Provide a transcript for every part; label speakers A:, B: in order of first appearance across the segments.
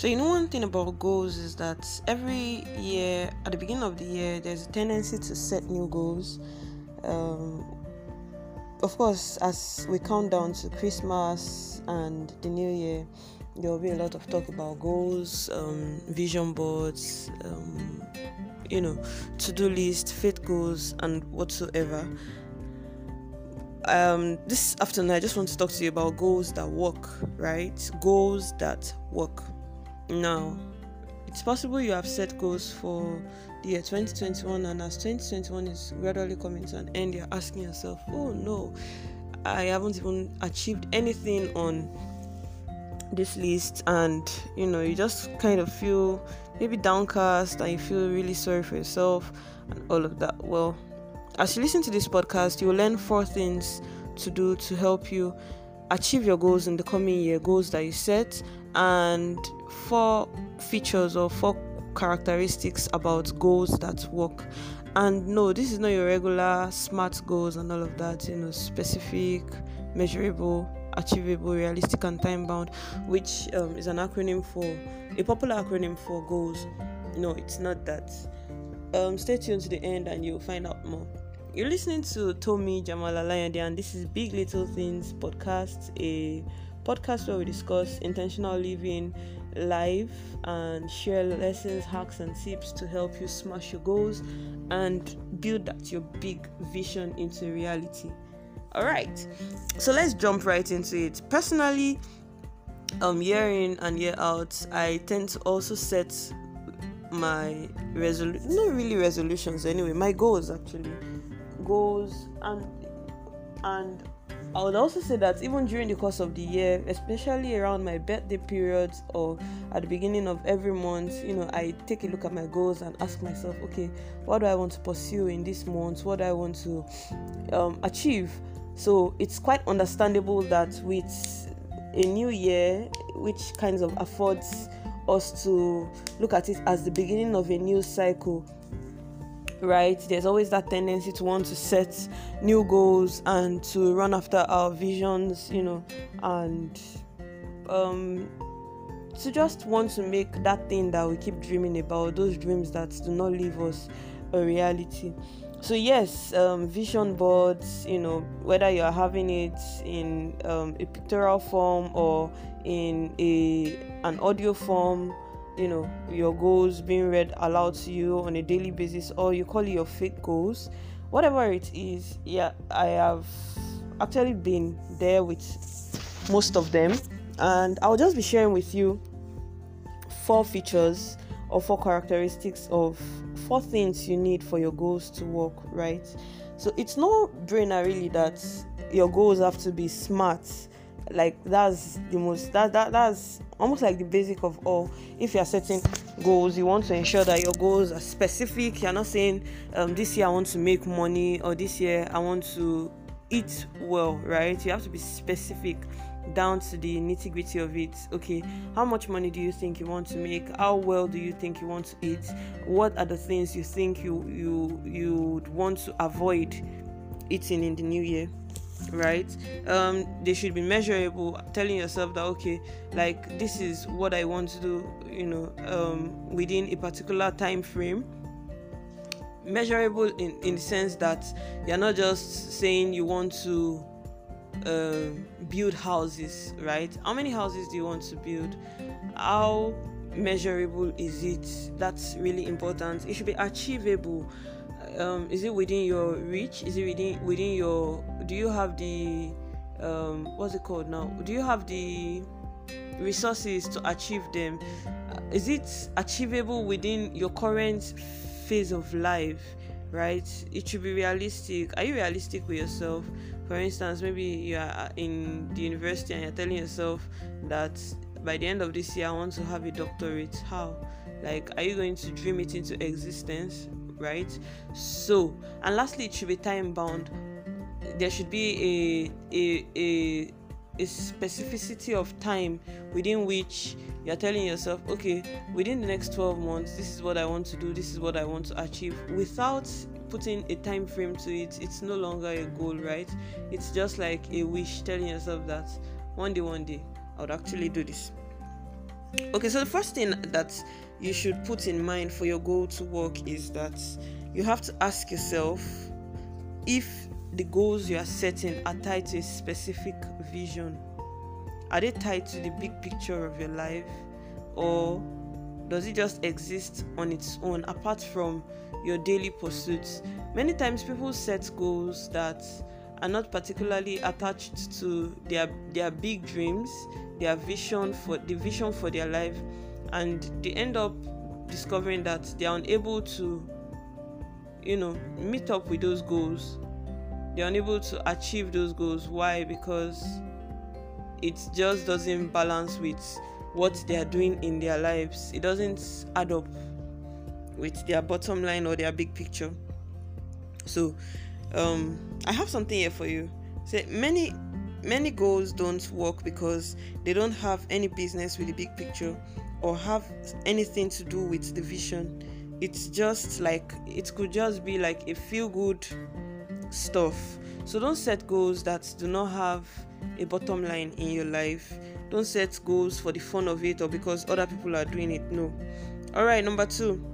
A: So, you know, one thing about goals is that every year, at the beginning of the year, there's a tendency to set new goals. Um, of course, as we count down to Christmas and the New Year, there will be a lot of talk about goals, um, vision boards, um, you know, to do list, faith goals, and whatsoever. Um, this afternoon, I just want to talk to you about goals that work, right? Goals that work. Now, it's possible you have set goals for the year 2021, and as 2021 is gradually coming to an end, you're asking yourself, oh no, I haven't even achieved anything on this list, and you know, you just kind of feel maybe downcast and you feel really sorry for yourself and all of that. Well, as you listen to this podcast, you will learn four things to do to help you achieve your goals in the coming year, goals that you set, and four features or four characteristics about goals that work. And no, this is not your regular SMART goals and all of that, you know, specific, measurable, achievable, realistic, and time bound, which um, is an acronym for a popular acronym for goals. No, it's not that. Um, stay tuned to the end and you'll find out more. You're listening to Tommy Jamal Alayande, and this is Big Little Things podcast, a podcast where we discuss intentional living live and share lessons, hacks, and tips to help you smash your goals and build that your big vision into reality. All right, so let's jump right into it. Personally, um, year in and year out, I tend to also set my resolution, not really resolutions anyway, my goals actually goals and and I would also say that even during the course of the year, especially around my birthday periods or at the beginning of every month, you know, I take a look at my goals and ask myself, okay, what do I want to pursue in this month? What do I want to um, achieve? So it's quite understandable that with a new year, which kind of affords us to look at it as the beginning of a new cycle right? There's always that tendency to want to set new goals and to run after our visions, you know, and um, to just want to make that thing that we keep dreaming about, those dreams that do not leave us, a reality. So yes, um, vision boards. You know, whether you are having it in um, a pictorial form or in a an audio form you know your goals being read aloud to you on a daily basis or you call it your fake goals whatever it is yeah i have actually been there with most of them. And i'll just be sharing with you four features or four characteristics of four things you need for your goals to work right? So it's no brainer really that your goals have to be smart like that's the most that, that that's almost like the basic of all. If you're setting goals you want to ensure that your goals are specific. You're not saying um, this year i want to make money or this year i want to eat well right? You have to be specific down to the nitty gritty of it. Okay how much money do you think you want to make? How well do you think you want to eat? What are the things you think you you you would want to avoid eating in the new year right? Um they should be measurable. Telling yourself that okay like this is what i want to do you know um within a particular time frame. Measurable in in the sense that you're not just saying you want to uh, build houses right? How many houses do you want to build? How measurable is it? That's really important. It should be achievable um, is it within your reach? Is it within within your do you have the um, what's it called now? Do you have the resources to achieve them? Uh, is it achievable within your current phase of life right? It should be realistic. Are you realistic with yourself? For instance maybe you are in the university and you're telling yourself that by the end of this year i want to have a doctorate. How? Like are you going to dream it into existence right? So, and lastly, it should be time bound. There should be a a a a specificity of time within which you're telling yourself, okay, within the next 12 months, this is what I want to do, this is what I want to achieve, without putting a time frame to it. It's no longer a goal, right? It's just like a wish telling yourself that one day, one day, I would actually do this. Okay, so the first thing that you should put in mind for your goal to work is that you have to ask yourself if the goals you are setting are tied to a specific vision. Are they tied to the big picture of your life or does it just exist on its own apart from your daily pursuits? Many times people set goals that are not particularly attached to their their big dreams, their vision for the vision for their life and they end up discovering that they are unable to you know meet up with those goals. They're unable to achieve those goals. Why? Because it just doesn't balance with what they are doing in their lives. It doesn't add up with their bottom line or their big picture. So um i have something here for you. Say many many goals don't work because they don't have any business with the big picture or have anything to do with the vision. It's just like it could just be like a feel good stuff. So don't set goals that do not have a bottom line in your life. Don't set goals for the fun of it or because other people are doing it. No. All right number two.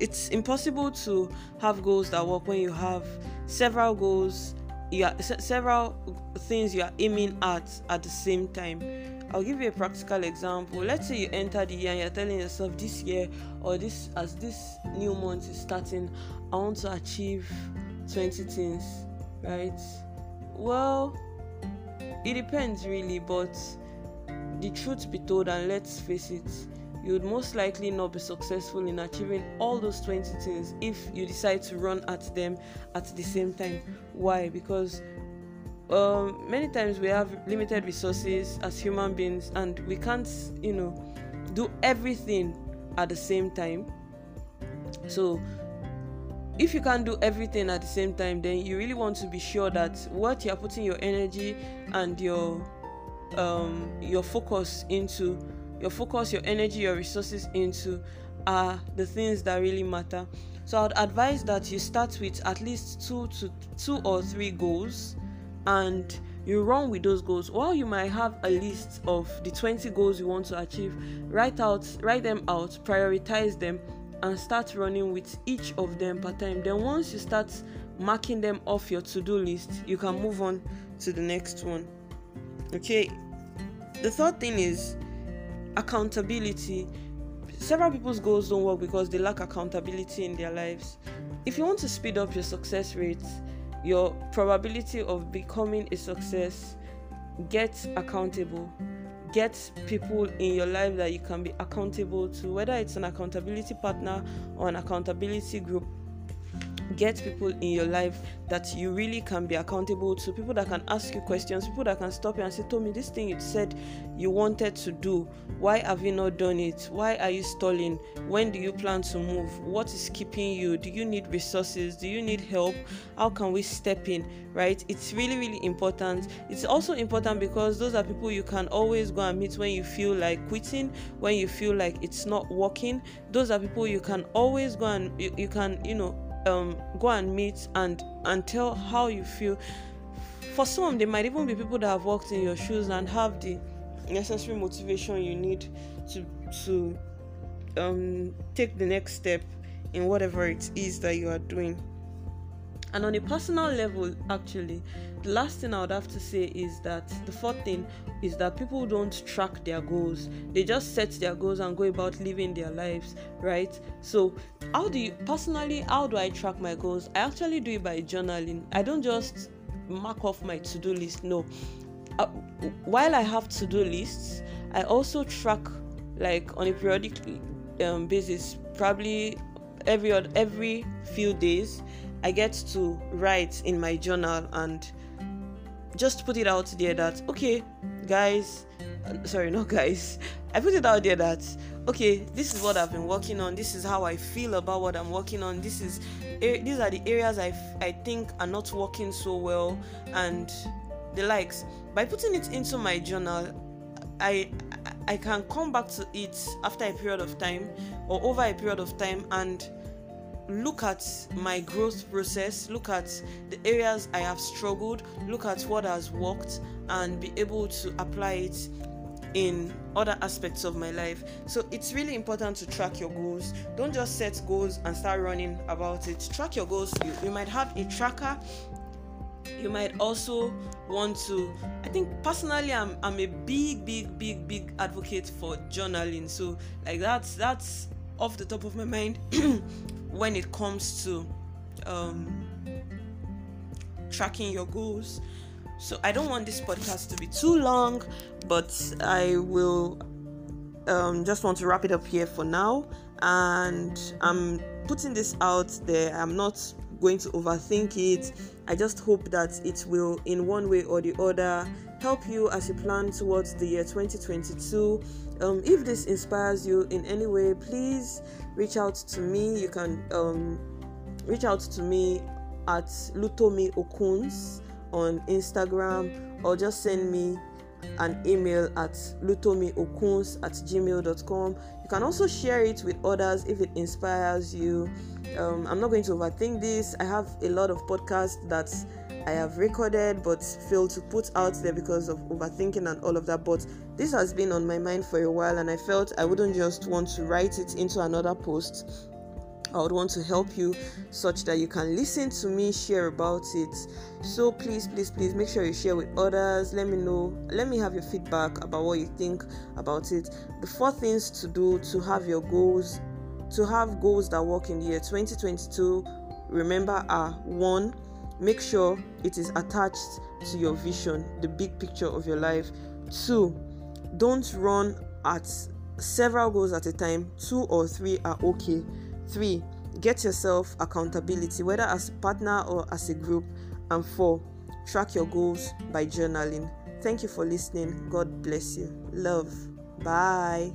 A: It's impossible to have goals that work when you have several goals you are several things you are aiming at at the same time I'll give you a practical example. Let's say you enter the year and you're telling yourself this year or this as this new month is starting, I want to achieve 20 things, right? Well, it depends really, but the truth be told, and let's face it, you would most likely not be successful in achieving all those 20 things if you decide to run at them at the same time. Why? Because um, many times we have limited resources as human beings and we can't you know do everything at the same time. So if you can't do everything at the same time then you really want to be sure that what you're putting your energy and your um, your focus into your focus your energy your resources into are the things that really matter. So i'd advise that you start with at least two to two or three goals and you run with those goals while you might have a list of the 20 goals you want to achieve write out write them out prioritize them and start running with each of them per time. Then once you start marking them off your to-do list you can move on to the next one. Okay the third thing is accountability. Several people's goals don't work because they lack accountability in their lives. If you want to speed up your success rates your probability of becoming a success get accountable. Get people in your life that you can be accountable to whether it's an accountability partner or an accountability group get people in your life that you really can be accountable to people that can ask you questions people that can stop you and say tommy this thing you said you wanted to do why have you not done it? Why are you stalling? When do you plan to move? What is keeping you? Do you need resources? Do you need help? How can we step in? Right? It's really really important. It's also important because those are people you can always go and meet when you feel like quitting when you feel like it's not working. Those are people you can always go and you, you can you know um, go and meet and and tell how you feel. For some they might even be people that have walked in your shoes and have the necessary motivation you need to to um, take the next step in whatever it is that you are doing and on a personal level, actually, the last thing I would have to say is that the fourth thing is that people don't track their goals. They just set their goals and go about living their lives, right? So, how do you personally, how do I track my goals? I actually do it by journaling. I don't just mark off my to do list, no. Uh, while I have to do lists, I also track like on a periodic um, basis, probably every every few days I get to write in my journal and just put it out there that okay, guys, uh, sorry, not guys. I put it out there that okay, this is what I've been working on. This is how I feel about what I'm working on. This is these are the areas I I think are not working so well and the likes. By putting it into my journal, I I can come back to it after a period of time or over a period of time and look at my growth process, look at the areas I have struggled, look at what has worked, and be able to apply it in other aspects of my life. So it's really important to track your goals. Don't just set goals and start running about it. Track your goals. You, you might have a tracker. You might also want to. I think personally, I'm I'm a big, big, big, big advocate for journaling. So like that's that's off the top of my mind when it comes to um, tracking your goals. So I don't want this podcast to be too long, but I will um, just want to wrap it up here for now. And I'm putting this out there. I'm not going to overthink it. I just hope that it will, in one way or the other, help you as you plan towards the year 2022. Um, if this inspires you in any way, please reach out to me. You can um, reach out to me at Lutomi Okuns on Instagram or just send me an email at lutomiokuns at gmail.com. You can also share it with others if it inspires you. Um, I'm not going to overthink this. I have a lot of podcasts that I have recorded but failed to put out there because of overthinking and all of that. But this has been on my mind for a while, and I felt I wouldn't just want to write it into another post I would want to help you such that you can listen to me share about it. So please, please, please make sure you share with others. Let me know. Let me have your feedback about what you think about it. The four things to do to have your goals, to have goals that work in the year 2022, remember are one, make sure it is attached to your vision, the big picture of your life. Two, don't run at several goals at a time. Two or three are okay. Three, get yourself accountability, whether as a partner or as a group. And four, track your goals by journaling. Thank you for listening. God bless you. Love. Bye.